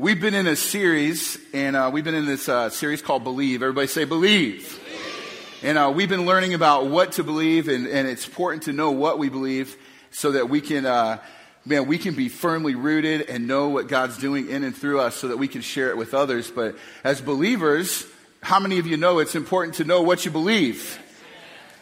We've been in a series, and uh, we've been in this uh, series called Believe. Everybody say believe. believe. And uh, we've been learning about what to believe, and, and, it's important to know what we believe so that we can, uh, man, we can be firmly rooted and know what God's doing in and through us so that we can share it with others. But as believers, how many of you know it's important to know what you believe?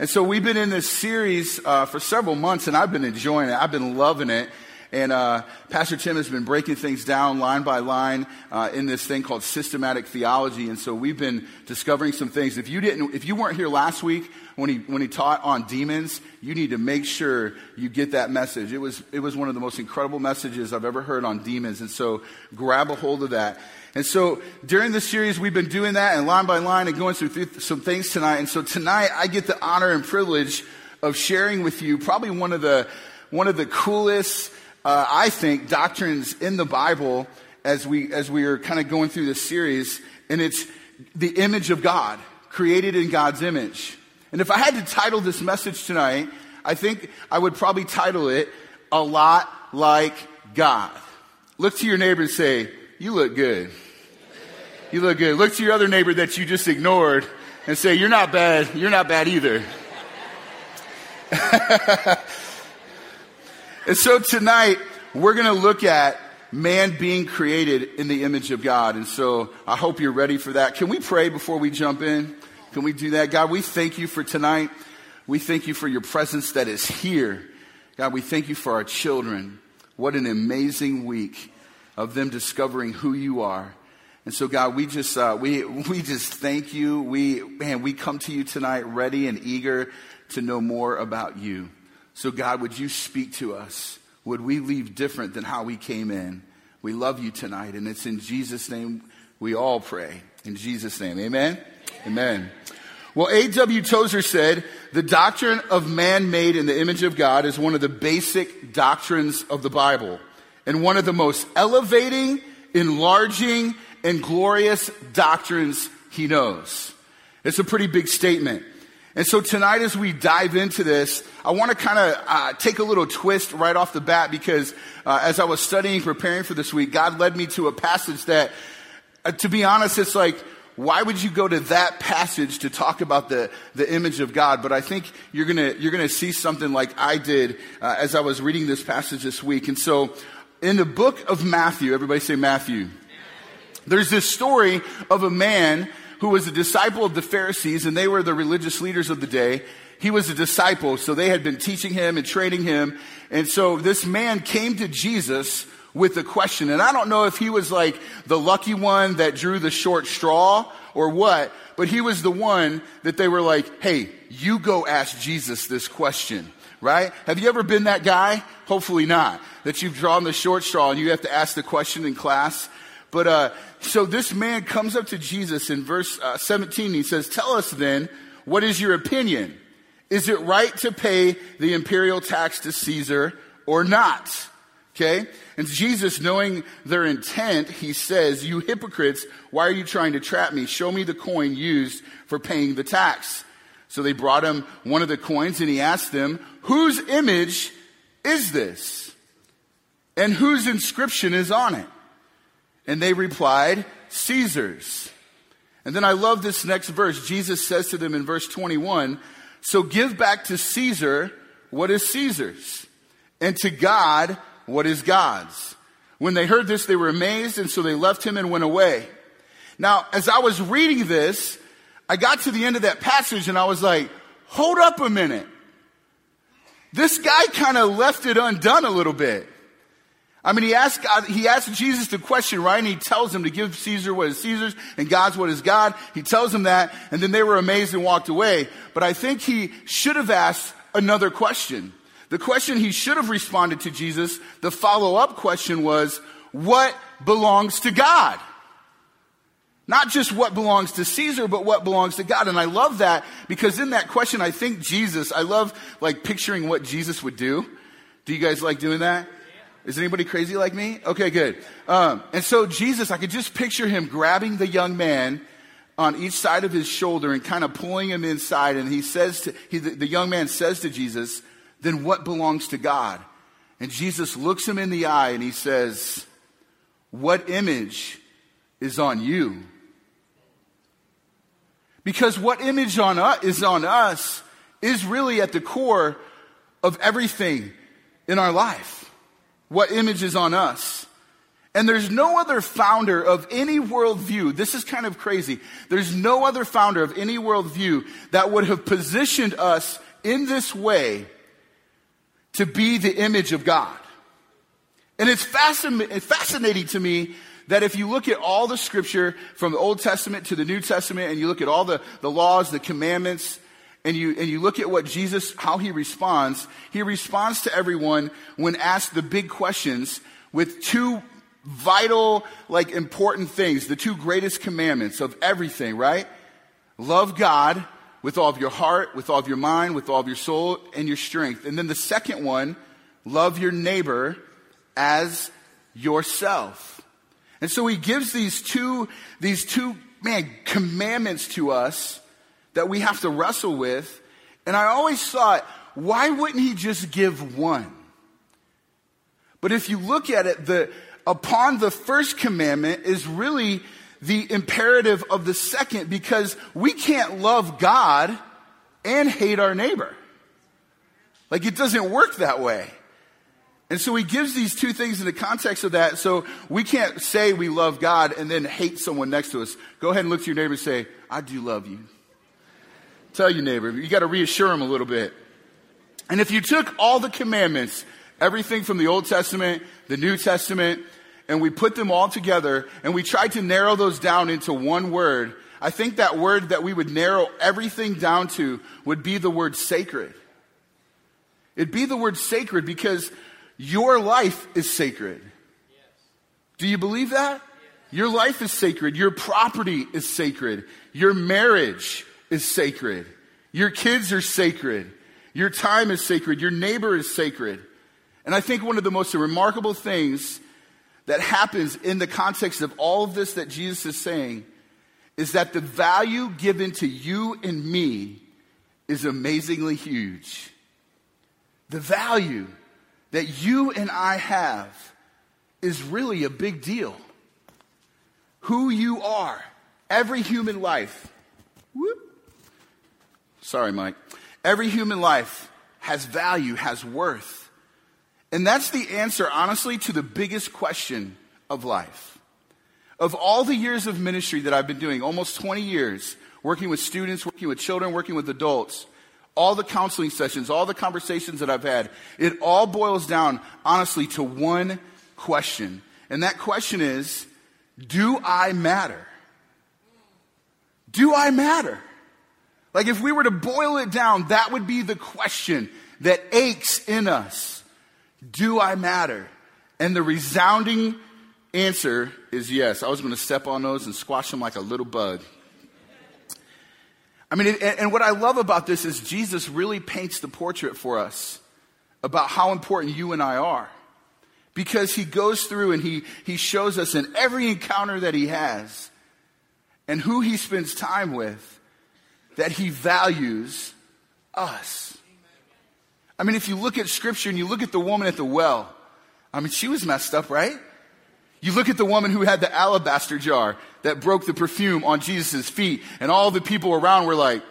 And so we've been in this series uh, for several months, and I've been enjoying it. I've been loving it. And uh, Pastor Tim has been breaking things down line by line uh, in this thing called systematic theology. And so we've been discovering some things. If you didn't, if you weren't here last week when he when he taught on demons, you need to make sure you get that message. It was it was one of the most incredible messages I've ever heard on demons. And so grab a hold of that. And so during this series, we've been doing that and line by line and going through th- some things tonight. And so tonight, I get the honor and privilege of sharing with you probably one of the one of the coolest uh, I think, doctrines in the Bible as we, as we are kind of going through this series, and it's the image of God, created in God's image. And if I had to title this message tonight, I think I would probably title it A Lot Like God. Look to your neighbor and say, You look good. You look good. Look to your other neighbor that you just ignored and say, You're not bad. You're not bad either. And so tonight, we're going to look at man being created in the image of God. And so I hope you're ready for that. Can we pray before we jump in? Can we do that? God, we thank you for tonight. We thank you for your presence that is here. God, we thank you for our children. What an amazing week of them discovering who you are. And so, God, we just uh, we we just thank you. We man, we come to you tonight ready and eager to know more about you. So, God, would you speak to us? Would we leave different than how we came in? We love you tonight, and it's in Jesus' name we all pray. In Jesus' name, amen? Amen. Well, A.W. Tozer said, the doctrine of man made in the image of God is one of the basic doctrines of the Bible and one of the most elevating, enlarging, and glorious doctrines he knows. It's a pretty big statement. And so tonight, as we dive into this, I want to kind of uh, take a little twist right off the bat because uh, as I was studying, preparing for this week, God led me to a passage that, uh, to be honest, it's like, why would you go to that passage to talk about the, the image of God? But I think you're gonna, you're gonna see something like I did uh, as I was reading this passage this week. And so, in the book of Matthew, everybody say Matthew. There's this story of a man who was a disciple of the Pharisees, and they were the religious leaders of the day. He was a disciple, so they had been teaching him and training him. And so this man came to Jesus with a question. And I don't know if he was like the lucky one that drew the short straw or what, but he was the one that they were like, hey, you go ask Jesus this question, right? Have you ever been that guy? Hopefully not. That you've drawn the short straw and you have to ask the question in class. But uh, so this man comes up to Jesus in verse uh, 17. He says, Tell us then, what is your opinion? Is it right to pay the imperial tax to Caesar or not? Okay? And Jesus, knowing their intent, he says, You hypocrites, why are you trying to trap me? Show me the coin used for paying the tax. So they brought him one of the coins and he asked them, Whose image is this? And whose inscription is on it? And they replied, Caesar's. And then I love this next verse. Jesus says to them in verse 21, So give back to Caesar what is Caesar's, and to God what is God's. When they heard this, they were amazed, and so they left him and went away. Now, as I was reading this, I got to the end of that passage and I was like, hold up a minute. This guy kind of left it undone a little bit. I mean, he asked God, he asked Jesus the question, right? And he tells him to give Caesar what is Caesar's and God's what is God. He tells him that, and then they were amazed and walked away. But I think he should have asked another question. The question he should have responded to Jesus, the follow up question was, what belongs to God? Not just what belongs to Caesar, but what belongs to God. And I love that because in that question, I think Jesus, I love like picturing what Jesus would do. Do you guys like doing that? Is anybody crazy like me? Okay, good. Um, and so Jesus, I could just picture him grabbing the young man on each side of his shoulder and kind of pulling him inside. And he says to, he, the, young man says to Jesus, then what belongs to God? And Jesus looks him in the eye and he says, what image is on you? Because what image on us is on us is really at the core of everything in our life. What image is on us? And there's no other founder of any worldview. This is kind of crazy. There's no other founder of any worldview that would have positioned us in this way to be the image of God. And it's fascinating to me that if you look at all the scripture from the Old Testament to the New Testament and you look at all the, the laws, the commandments, and you, and you look at what Jesus, how he responds, he responds to everyone when asked the big questions with two vital, like important things, the two greatest commandments of everything, right? Love God with all of your heart, with all of your mind, with all of your soul and your strength. And then the second one, love your neighbor as yourself. And so he gives these two, these two, man, commandments to us that we have to wrestle with. And I always thought, why wouldn't he just give one? But if you look at it, the, upon the first commandment is really the imperative of the second because we can't love God and hate our neighbor. Like it doesn't work that way. And so he gives these two things in the context of that. So we can't say we love God and then hate someone next to us. Go ahead and look to your neighbor and say, I do love you. Tell your neighbor, you got to reassure him a little bit. And if you took all the commandments, everything from the Old Testament, the New Testament, and we put them all together and we tried to narrow those down into one word, I think that word that we would narrow everything down to would be the word sacred. It'd be the word sacred because your life is sacred. Do you believe that? Your life is sacred. Your property is sacred. Your marriage is sacred. Your kids are sacred. Your time is sacred. Your neighbor is sacred. And I think one of the most remarkable things that happens in the context of all of this that Jesus is saying is that the value given to you and me is amazingly huge. The value that you and I have is really a big deal. Who you are, every human life. Whoop. Sorry, Mike. Every human life has value, has worth. And that's the answer, honestly, to the biggest question of life. Of all the years of ministry that I've been doing, almost 20 years, working with students, working with children, working with adults, all the counseling sessions, all the conversations that I've had, it all boils down, honestly, to one question. And that question is, do I matter? Do I matter? Like if we were to boil it down, that would be the question that aches in us. Do I matter? And the resounding answer is yes. I was going to step on those and squash them like a little bug. I mean, and what I love about this is Jesus really paints the portrait for us about how important you and I are. Because he goes through and he, he shows us in every encounter that he has and who he spends time with that he values us. I mean, if you look at scripture and you look at the woman at the well, I mean, she was messed up, right? You look at the woman who had the alabaster jar that broke the perfume on Jesus' feet, and all the people around were like,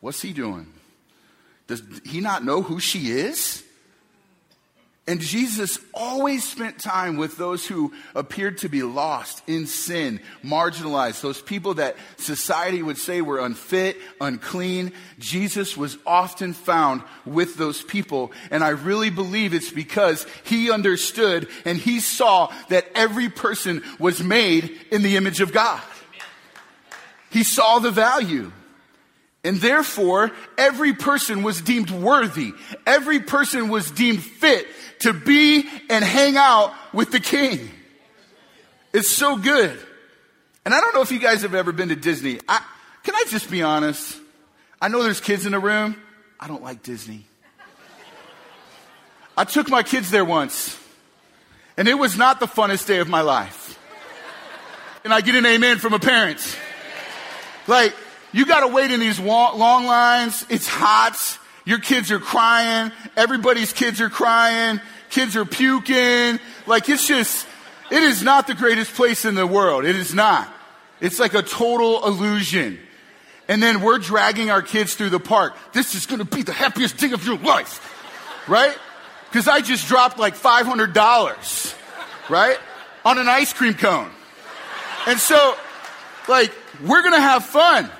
What's he doing? Does he not know who she is? And Jesus always spent time with those who appeared to be lost in sin, marginalized, those people that society would say were unfit, unclean. Jesus was often found with those people. And I really believe it's because he understood and he saw that every person was made in the image of God. He saw the value. And therefore, every person was deemed worthy. Every person was deemed fit to be and hang out with the king. It's so good. And I don't know if you guys have ever been to Disney. I, can I just be honest? I know there's kids in the room. I don't like Disney. I took my kids there once, and it was not the funnest day of my life. And I get an amen from a parent. Like, you gotta wait in these long lines. It's hot. Your kids are crying. Everybody's kids are crying. Kids are puking. Like it's just, It is not the greatest place in the world. It is not. It's like a total illusion. And then we're dragging our kids through the park. This is going to be the happiest day of your life. Right? Because I just dropped like $500. Right? On an ice cream cone. And so, like, we're going to have fun.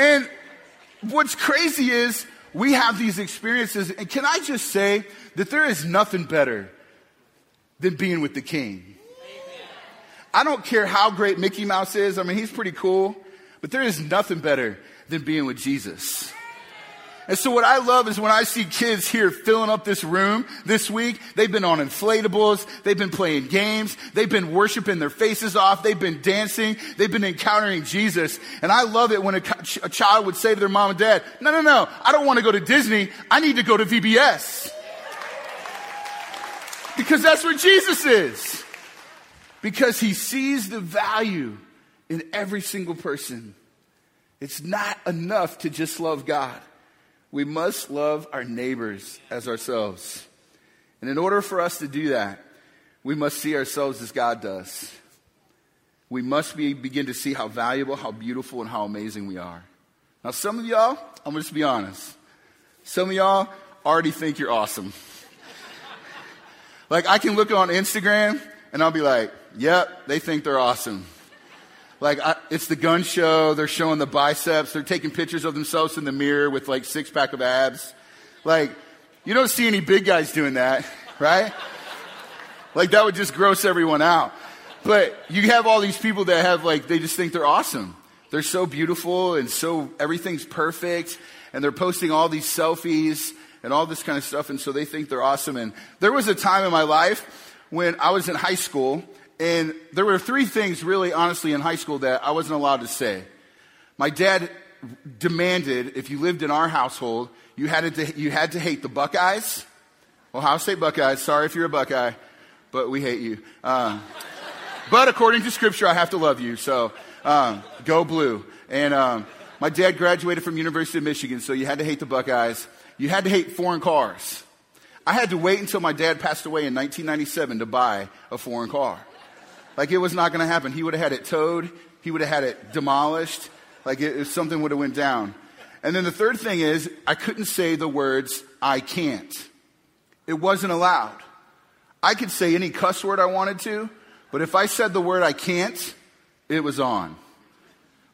And what's crazy is we have these experiences. And can I just say that there is nothing better than being with the king? I don't care how great Mickey Mouse is. I mean, he's pretty cool, but there is nothing better than being with Jesus. And so what I love is when I see kids here filling up this room this week, they've been on inflatables, they've been playing games, they've been worshiping their faces off, they've been dancing, they've been encountering Jesus. And I love it when a, a child would say to their mom and dad, no, no, no, I don't want to go to Disney, I need to go to VBS. Because that's where Jesus is. Because he sees the value in every single person. It's not enough to just love God. We must love our neighbors as ourselves. And in order for us to do that, we must see ourselves as God does. We must be, begin to see how valuable, how beautiful, and how amazing we are. Now, some of y'all, I'm going to just be honest. Some of y'all already think you're awesome. like, I can look on Instagram and I'll be like, yep, they think they're awesome. Like, I, it's the gun show. They're showing the biceps. They're taking pictures of themselves in the mirror with like six pack of abs. Like, you don't see any big guys doing that, right? like, that would just gross everyone out. But you have all these people that have like, they just think they're awesome. They're so beautiful and so everything's perfect. And they're posting all these selfies and all this kind of stuff. And so they think they're awesome. And there was a time in my life when I was in high school and there were three things, really, honestly, in high school that I wasn't allowed to say. My dad demanded, if you lived in our household, you had to, you had to hate the Buckeyes. Ohio State Buckeyes. Sorry if you're a Buckeye, but we hate you. Um, but according to Scripture, I have to love you. So um, go blue. And um, my dad graduated from University of Michigan, so you had to hate the Buckeyes. You had to hate foreign cars. I had to wait until my dad passed away in 1997 to buy a foreign car. Like it was not going to happen. He would have had it towed. He would have had it demolished. Like it, something would have went down. And then the third thing is I couldn't say the words I can't. It wasn't allowed. I could say any cuss word I wanted to, but if I said the word I can't, it was on.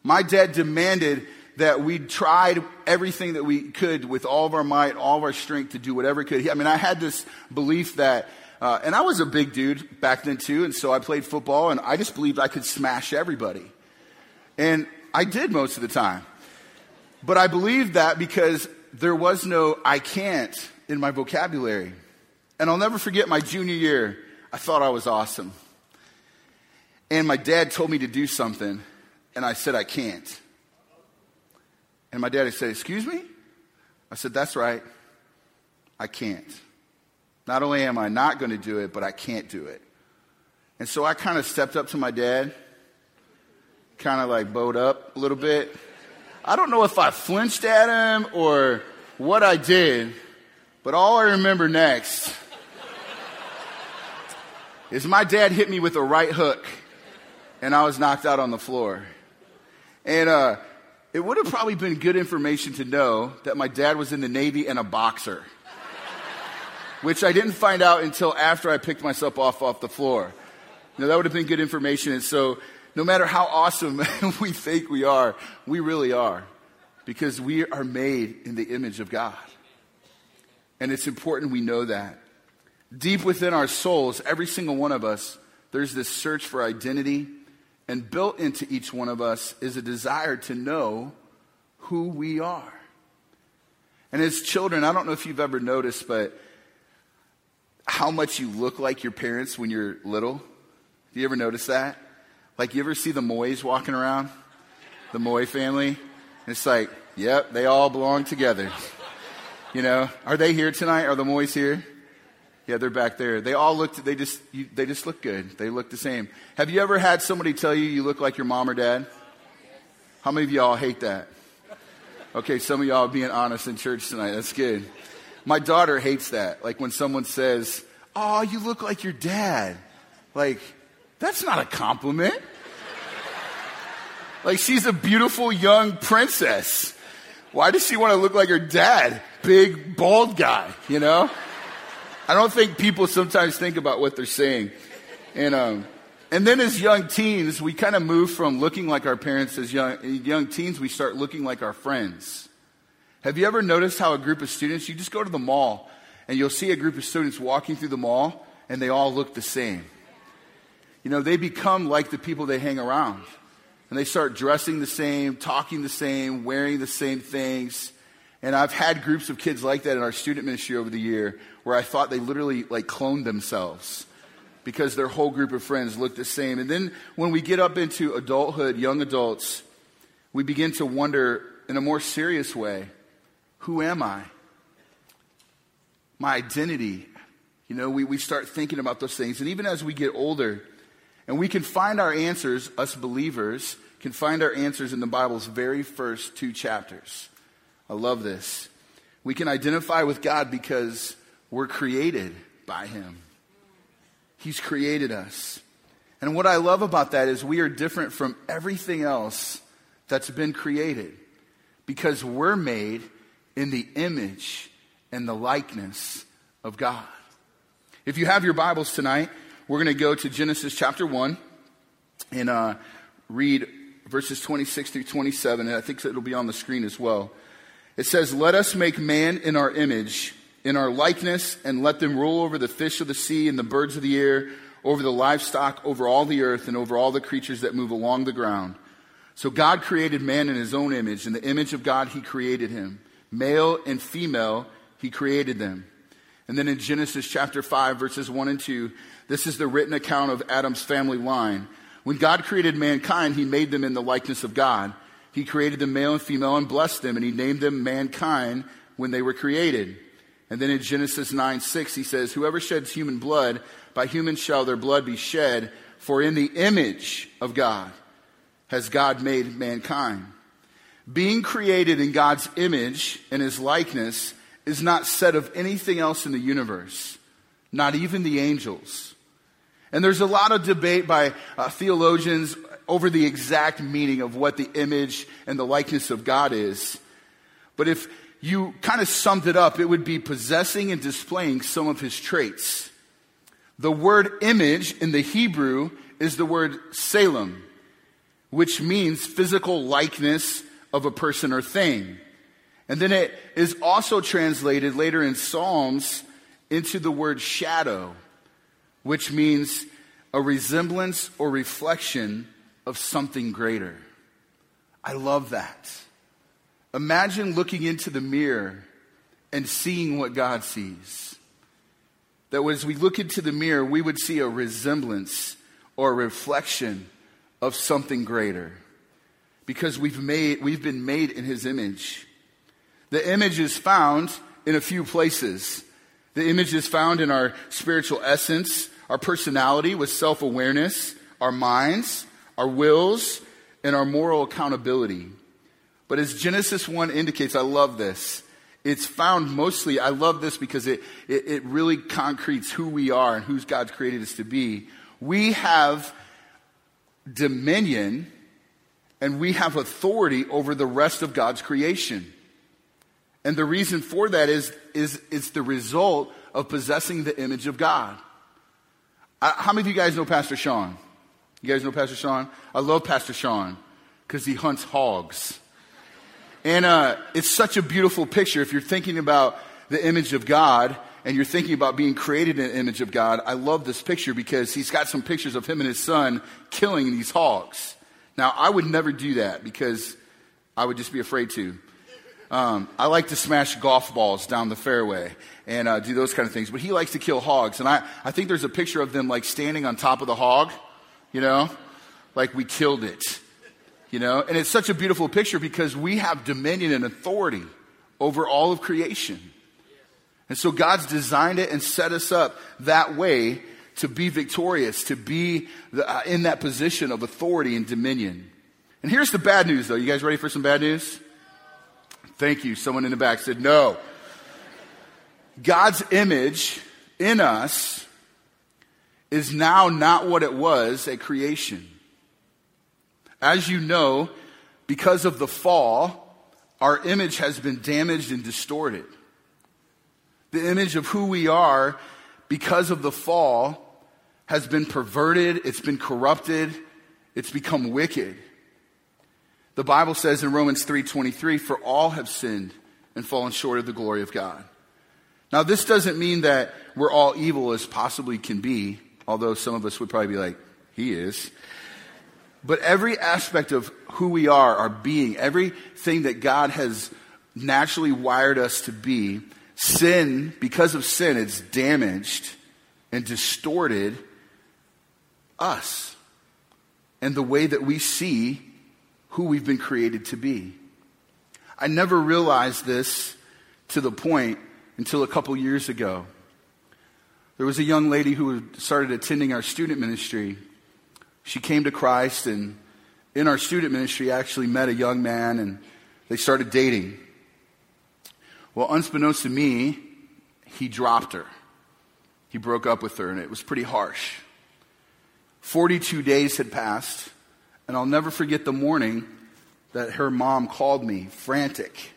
My dad demanded that we tried everything that we could with all of our might, all of our strength to do whatever could. I mean, I had this belief that uh, and I was a big dude back then too, and so I played football, and I just believed I could smash everybody. And I did most of the time. But I believed that because there was no I can't in my vocabulary. And I'll never forget my junior year, I thought I was awesome. And my dad told me to do something, and I said, I can't. And my daddy said, Excuse me? I said, That's right. I can't. Not only am I not going to do it, but I can't do it. And so I kind of stepped up to my dad, kind of like bowed up a little bit. I don't know if I flinched at him or what I did, but all I remember next is my dad hit me with a right hook and I was knocked out on the floor. And uh, it would have probably been good information to know that my dad was in the Navy and a boxer which I didn't find out until after I picked myself off off the floor. Now, that would have been good information. And so, no matter how awesome we think we are, we really are because we are made in the image of God. And it's important we know that. Deep within our souls, every single one of us, there's this search for identity, and built into each one of us is a desire to know who we are. And as children, I don't know if you've ever noticed, but how much you look like your parents when you're little? Do you ever notice that? Like, you ever see the Moys walking around? The Moy family? It's like, yep, they all belong together. You know, are they here tonight? Are the Moys here? Yeah, they're back there. They all look, they just, you, they just look good. They look the same. Have you ever had somebody tell you you look like your mom or dad? How many of y'all hate that? Okay, some of y'all being honest in church tonight. That's good. My daughter hates that. Like when someone says, Oh, you look like your dad. Like, that's not a compliment. Like, she's a beautiful young princess. Why does she want to look like her dad? Big, bald guy, you know? I don't think people sometimes think about what they're saying. And, um, and then as young teens, we kind of move from looking like our parents as young, young teens, we start looking like our friends. Have you ever noticed how a group of students, you just go to the mall and you'll see a group of students walking through the mall and they all look the same. You know, they become like the people they hang around. And they start dressing the same, talking the same, wearing the same things. And I've had groups of kids like that in our student ministry over the year where I thought they literally like cloned themselves because their whole group of friends looked the same. And then when we get up into adulthood, young adults, we begin to wonder in a more serious way who am I? My identity. You know, we, we start thinking about those things. And even as we get older, and we can find our answers, us believers, can find our answers in the Bible's very first two chapters. I love this. We can identify with God because we're created by Him. He's created us. And what I love about that is we are different from everything else that's been created because we're made in the image and the likeness of God. If you have your Bibles tonight, we're going to go to Genesis chapter 1 and uh, read verses 26 through 27. And I think it'll be on the screen as well. It says, Let us make man in our image, in our likeness, and let them rule over the fish of the sea and the birds of the air, over the livestock, over all the earth, and over all the creatures that move along the ground. So God created man in his own image. In the image of God, he created him. Male and female, he created them. And then in Genesis chapter 5, verses 1 and 2, this is the written account of Adam's family line. When God created mankind, he made them in the likeness of God. He created them male and female and blessed them, and he named them mankind when they were created. And then in Genesis 9 6, he says, Whoever sheds human blood, by human shall their blood be shed, for in the image of God has God made mankind. Being created in God's image and his likeness is not said of anything else in the universe, not even the angels. And there's a lot of debate by uh, theologians over the exact meaning of what the image and the likeness of God is. But if you kind of summed it up, it would be possessing and displaying some of his traits. The word image in the Hebrew is the word tselem, which means physical likeness of a person or thing. And then it is also translated later in Psalms into the word shadow which means a resemblance or reflection of something greater. I love that. Imagine looking into the mirror and seeing what God sees. That as we look into the mirror, we would see a resemblance or a reflection of something greater. Because we've, made, we've been made in His image. The image is found in a few places. The image is found in our spiritual essence, our personality with self awareness, our minds, our wills, and our moral accountability. But as Genesis 1 indicates, I love this. It's found mostly, I love this because it, it, it really concretes who we are and who God's created us to be. We have dominion and we have authority over the rest of God's creation. And the reason for that is, is it's the result of possessing the image of God. I, how many of you guys know Pastor Sean? You guys know Pastor Sean? I love Pastor Sean because he hunts hogs. And uh, it's such a beautiful picture. If you're thinking about the image of God and you're thinking about being created in the image of God, I love this picture because he's got some pictures of him and his son killing these hogs. Now, I would never do that because I would just be afraid to. Um, I like to smash golf balls down the fairway and uh, do those kind of things. But he likes to kill hogs. And I, I think there's a picture of them like standing on top of the hog, you know, like we killed it, you know. And it's such a beautiful picture because we have dominion and authority over all of creation. And so God's designed it and set us up that way to be victorious, to be the, uh, in that position of authority and dominion. And here's the bad news, though. You guys ready for some bad news? Thank you. Someone in the back said no. God's image in us is now not what it was at creation. As you know, because of the fall, our image has been damaged and distorted. The image of who we are because of the fall has been perverted, it's been corrupted, it's become wicked. The Bible says in Romans 3:23 for all have sinned and fallen short of the glory of God. Now this doesn't mean that we're all evil as possibly can be, although some of us would probably be like he is. But every aspect of who we are, our being, everything that God has naturally wired us to be, sin, because of sin, it's damaged and distorted us and the way that we see who we've been created to be. I never realized this to the point until a couple years ago. There was a young lady who started attending our student ministry. She came to Christ and in our student ministry actually met a young man and they started dating. Well, unbeknownst to me, he dropped her. He broke up with her and it was pretty harsh. 42 days had passed, and I'll never forget the morning that her mom called me, frantic.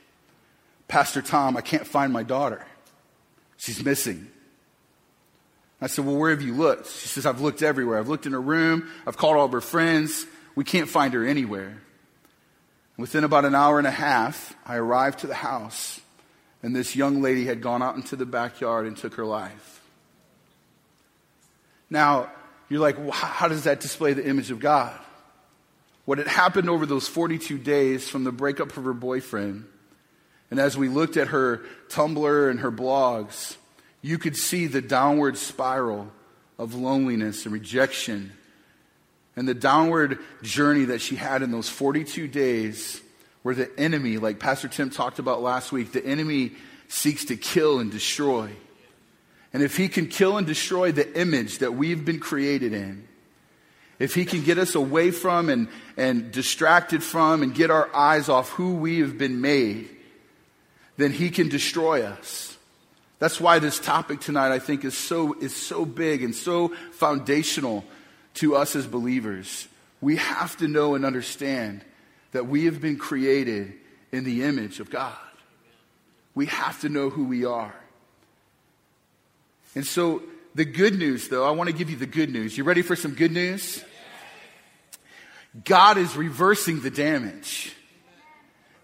Pastor Tom, I can't find my daughter. She's missing. I said, Well, where have you looked? She says, I've looked everywhere. I've looked in her room. I've called all of her friends. We can't find her anywhere. Within about an hour and a half, I arrived to the house, and this young lady had gone out into the backyard and took her life. Now, you're like, well, how does that display the image of God? What had happened over those 42 days from the breakup of her boyfriend, and as we looked at her Tumblr and her blogs, you could see the downward spiral of loneliness and rejection and the downward journey that she had in those 42 days where the enemy, like Pastor Tim talked about last week, the enemy seeks to kill and destroy. And if he can kill and destroy the image that we've been created in, if he can get us away from and, and distracted from and get our eyes off who we have been made, then he can destroy us. That's why this topic tonight, I think, is so, is so big and so foundational to us as believers. We have to know and understand that we have been created in the image of God. We have to know who we are. And so, the good news, though, I want to give you the good news. You ready for some good news? God is reversing the damage.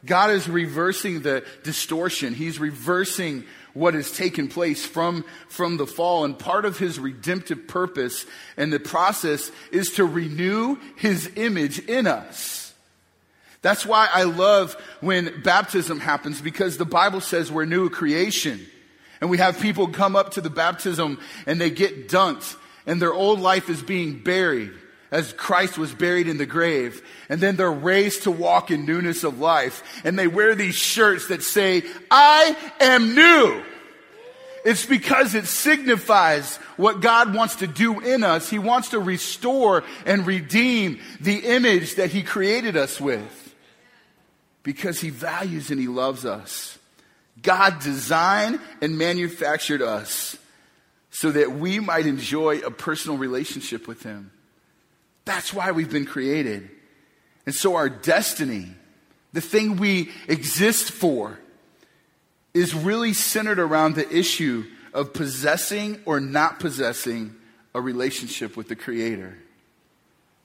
God is reversing the distortion. He's reversing what has taken place from, from the fall. And part of his redemptive purpose and the process is to renew his image in us. That's why I love when baptism happens because the Bible says we're new creation. And we have people come up to the baptism and they get dunked and their old life is being buried as Christ was buried in the grave. And then they're raised to walk in newness of life. And they wear these shirts that say, I am new. It's because it signifies what God wants to do in us. He wants to restore and redeem the image that He created us with. Because He values and He loves us. God designed and manufactured us so that we might enjoy a personal relationship with Him. That's why we've been created. And so our destiny, the thing we exist for, is really centered around the issue of possessing or not possessing a relationship with the Creator.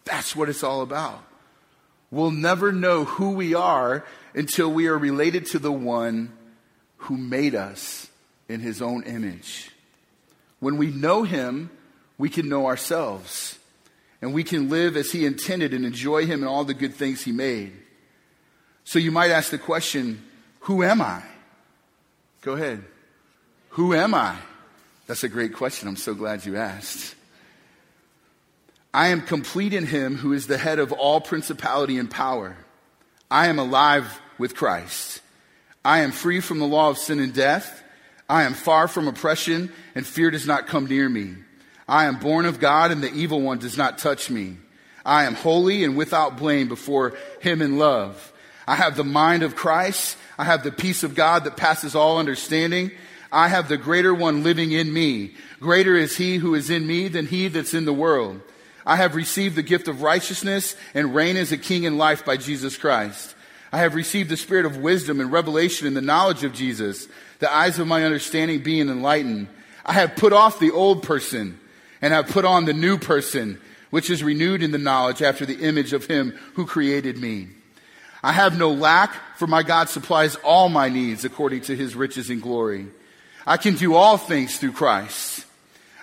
That's what it's all about. We'll never know who we are until we are related to the one who made us in his own image. When we know him, we can know ourselves and we can live as he intended and enjoy him and all the good things he made. So you might ask the question, who am I? Go ahead. Who am I? That's a great question. I'm so glad you asked. I am complete in him who is the head of all principality and power. I am alive with Christ. I am free from the law of sin and death. I am far from oppression and fear does not come near me. I am born of God and the evil one does not touch me. I am holy and without blame before him in love. I have the mind of Christ. I have the peace of God that passes all understanding. I have the greater one living in me. Greater is he who is in me than he that's in the world. I have received the gift of righteousness and reign as a king in life by Jesus Christ. I have received the spirit of wisdom and revelation in the knowledge of Jesus, the eyes of my understanding being enlightened. I have put off the old person and have put on the new person, which is renewed in the knowledge after the image of him who created me. I have no lack, for my God supplies all my needs according to his riches and glory. I can do all things through Christ.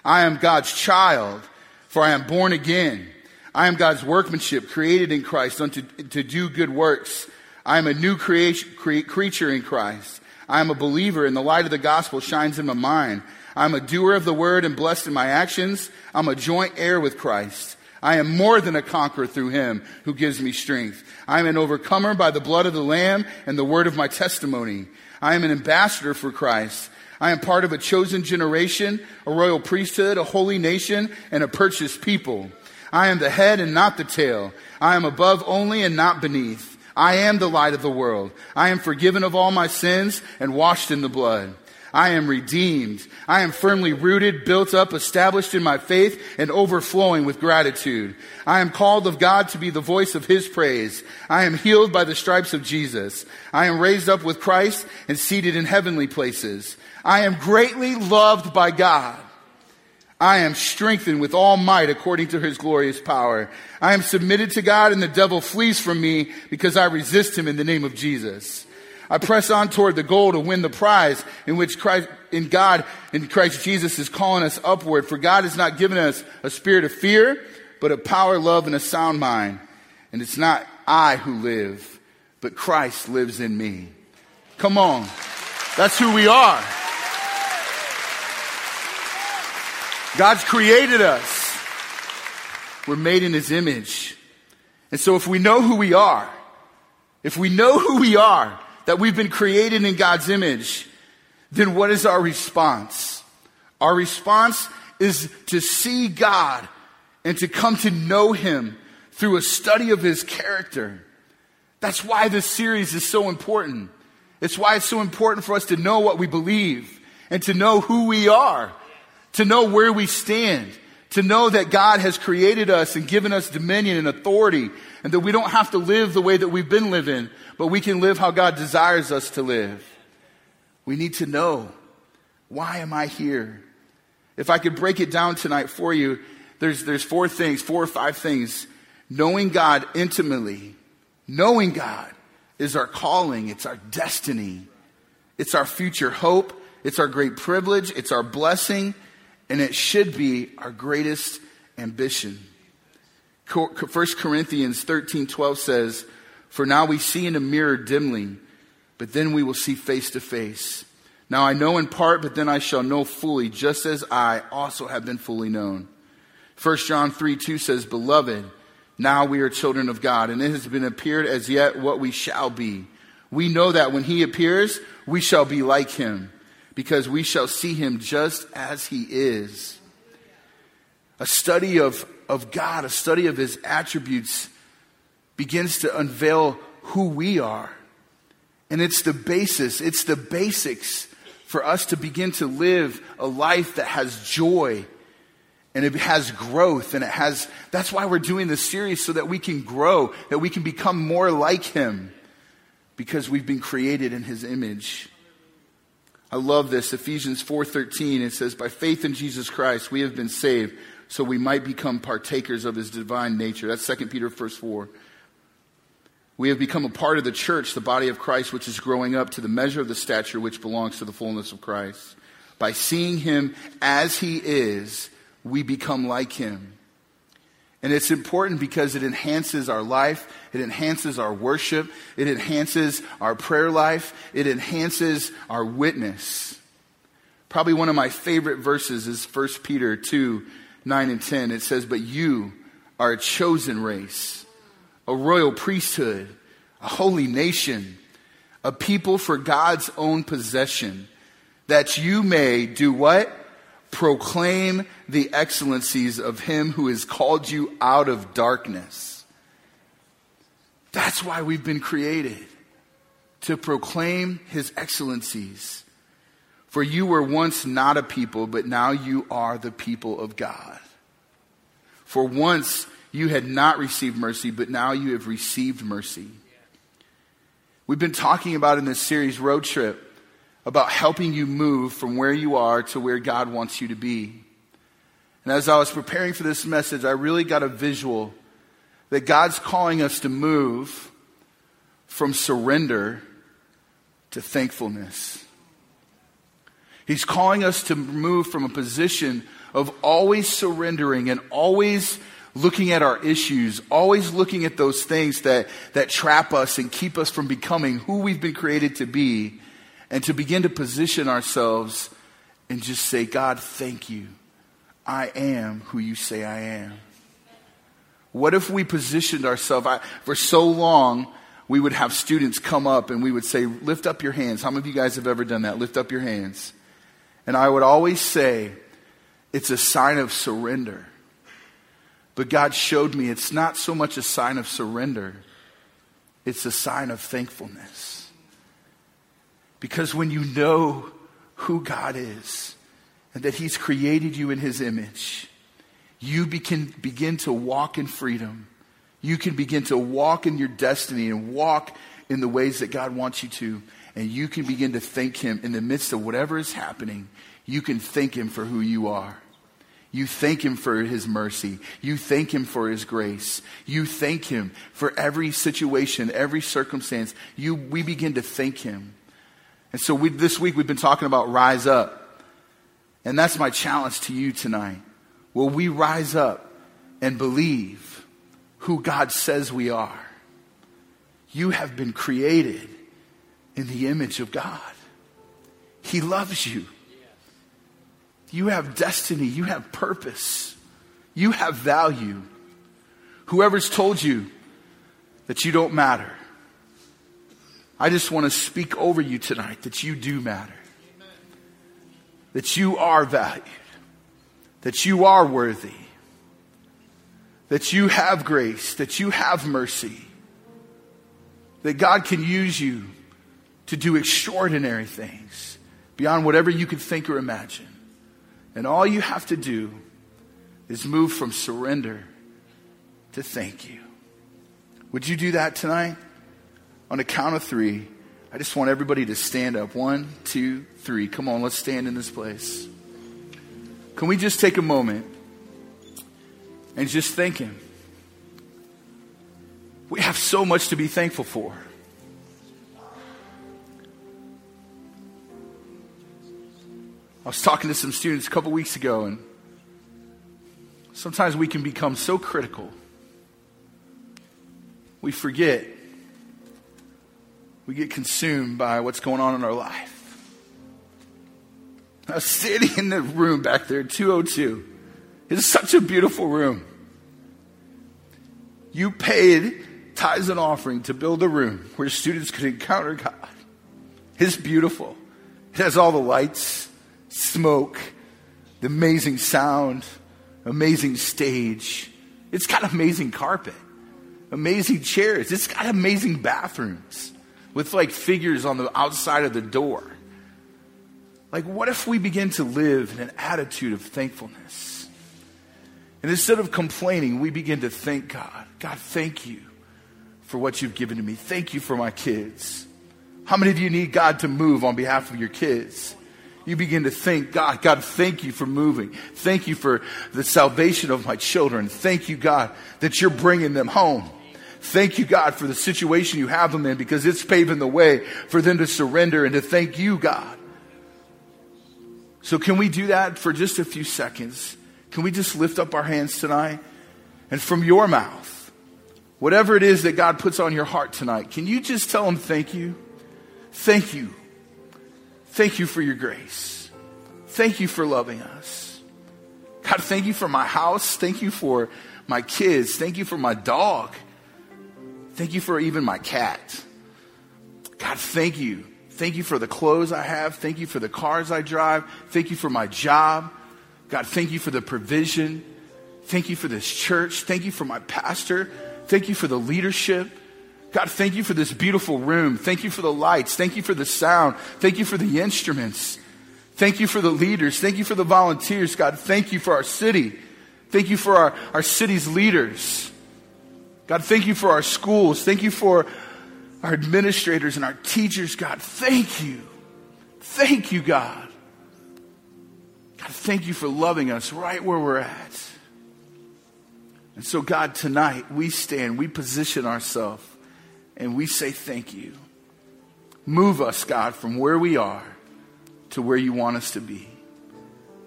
I am God's child, for I am born again. I am God's workmanship created in Christ unto, to do good works. I am a new creation, cre- creature in Christ. I am a believer and the light of the gospel shines in my mind. I'm a doer of the word and blessed in my actions. I'm a joint heir with Christ. I am more than a conqueror through him who gives me strength. I am an overcomer by the blood of the Lamb and the word of my testimony. I am an ambassador for Christ. I am part of a chosen generation, a royal priesthood, a holy nation, and a purchased people. I am the head and not the tail. I am above only and not beneath. I am the light of the world. I am forgiven of all my sins and washed in the blood. I am redeemed. I am firmly rooted, built up, established in my faith, and overflowing with gratitude. I am called of God to be the voice of His praise. I am healed by the stripes of Jesus. I am raised up with Christ and seated in heavenly places. I am greatly loved by God. I am strengthened with all might according to his glorious power. I am submitted to God and the devil flees from me because I resist him in the name of Jesus. I press on toward the goal to win the prize in which Christ, in God, in Christ Jesus is calling us upward. For God has not given us a spirit of fear, but of power, love, and a sound mind. And it's not I who live, but Christ lives in me. Come on. That's who we are. God's created us. We're made in His image. And so if we know who we are, if we know who we are, that we've been created in God's image, then what is our response? Our response is to see God and to come to know Him through a study of His character. That's why this series is so important. It's why it's so important for us to know what we believe and to know who we are, to know where we stand, to know that God has created us and given us dominion and authority and that we don't have to live the way that we've been living, but we can live how God desires us to live. We need to know why am I here? If I could break it down tonight for you, there's, there's four things, four or five things. Knowing God intimately, knowing God is our calling, it's our destiny, it's our future hope, it's our great privilege, it's our blessing, and it should be our greatest ambition. 1 Corinthians 13 12 says, For now we see in a mirror dimly, but then we will see face to face. Now I know in part, but then I shall know fully, just as I also have been fully known. 1 John 3 2 says, Beloved, now we are children of God, and it has been appeared as yet what we shall be. We know that when he appears, we shall be like him, because we shall see him just as he is. A study of of God, a study of his attributes, begins to unveil who we are. And it's the basis, it's the basics for us to begin to live a life that has joy and it has growth and it has, that's why we're doing this series so that we can grow, that we can become more like him because we've been created in his image. I love this. Ephesians 4:13 it says by faith in Jesus Christ we have been saved so we might become partakers of his divine nature. That's 2 Peter verse 4. We have become a part of the church, the body of Christ, which is growing up to the measure of the stature which belongs to the fullness of Christ. By seeing him as he is, we become like him. And it's important because it enhances our life, it enhances our worship, it enhances our prayer life, it enhances our witness. Probably one of my favorite verses is 1 Peter 2 9 and 10, it says, But you are a chosen race, a royal priesthood, a holy nation, a people for God's own possession, that you may do what? Proclaim the excellencies of him who has called you out of darkness. That's why we've been created, to proclaim his excellencies. For you were once not a people, but now you are the people of God. For once you had not received mercy, but now you have received mercy. We've been talking about in this series, Road Trip, about helping you move from where you are to where God wants you to be. And as I was preparing for this message, I really got a visual that God's calling us to move from surrender to thankfulness. He's calling us to move from a position of always surrendering and always looking at our issues, always looking at those things that, that trap us and keep us from becoming who we've been created to be, and to begin to position ourselves and just say, God, thank you. I am who you say I am. What if we positioned ourselves I, for so long? We would have students come up and we would say, Lift up your hands. How many of you guys have ever done that? Lift up your hands. And I would always say, It's a sign of surrender. But God showed me it's not so much a sign of surrender, it's a sign of thankfulness. Because when you know who God is and that He's created you in His image, you can begin to walk in freedom. You can begin to walk in your destiny and walk in the ways that God wants you to. And you can begin to thank Him in the midst of whatever is happening. You can thank Him for who you are. You thank Him for His mercy. You thank Him for His grace. You thank Him for every situation, every circumstance. You, we begin to thank Him. And so we, this week we've been talking about rise up. And that's my challenge to you tonight. Will we rise up and believe who God says we are? You have been created in the image of God. He loves you. You have destiny. You have purpose. You have value. Whoever's told you that you don't matter, I just want to speak over you tonight that you do matter. That you are valued that you are worthy, that you have grace, that you have mercy, that God can use you to do extraordinary things beyond whatever you could think or imagine. And all you have to do is move from surrender to thank you. Would you do that tonight? On a count of three, I just want everybody to stand up. One, two, three. Come on, let's stand in this place. Can we just take a moment and just thank Him? We have so much to be thankful for. I was talking to some students a couple weeks ago, and sometimes we can become so critical. We forget. We get consumed by what's going on in our life. I was sitting in the room back there, 202. It's such a beautiful room. You paid tithes and offering to build a room where students could encounter God. It's beautiful. It has all the lights, smoke, the amazing sound, amazing stage. It's got amazing carpet, amazing chairs. It's got amazing bathrooms with like figures on the outside of the door. Like, what if we begin to live in an attitude of thankfulness? And instead of complaining, we begin to thank God. God, thank you for what you've given to me. Thank you for my kids. How many of you need God to move on behalf of your kids? You begin to think, God, God, thank you for moving. Thank you for the salvation of my children. Thank you, God, that you're bringing them home. Thank you, God, for the situation you have them in because it's paving the way for them to surrender and to thank you, God. So, can we do that for just a few seconds? Can we just lift up our hands tonight? And from your mouth, whatever it is that God puts on your heart tonight, can you just tell Him thank you? Thank you. Thank you for your grace. Thank you for loving us. God, thank you for my house. Thank you for my kids. Thank you for my dog. Thank you for even my cat. God, thank you Thank you for the clothes I have. Thank you for the cars I drive. Thank you for my job. God, thank you for the provision. Thank you for this church. Thank you for my pastor. Thank you for the leadership. God, thank you for this beautiful room. Thank you for the lights. Thank you for the sound. Thank you for the instruments. Thank you for the leaders. Thank you for the volunteers, God. Thank you for our city. Thank you for our, our city's leaders. God, thank you for our schools. Thank you for our administrators and our teachers, God. Thank you. Thank you, God. God, thank you for loving us right where we're at. And so, God, tonight we stand, we position ourselves, and we say thank you. Move us, God, from where we are to where you want us to be.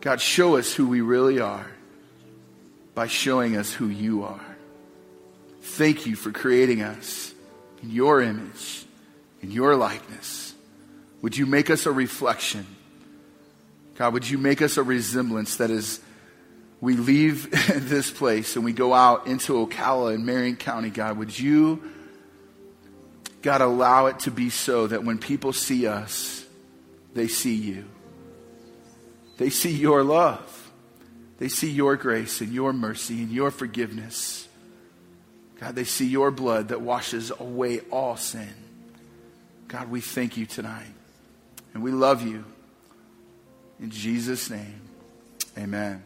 God, show us who we really are by showing us who you are. Thank you for creating us in your image, in your likeness. Would you make us a reflection? God, would you make us a resemblance that is, we leave this place and we go out into Ocala and Marion County, God, would you, God, allow it to be so that when people see us, they see you. They see your love. They see your grace and your mercy and your forgiveness. God, they see your blood that washes away all sin. God, we thank you tonight. And we love you. In Jesus' name, amen.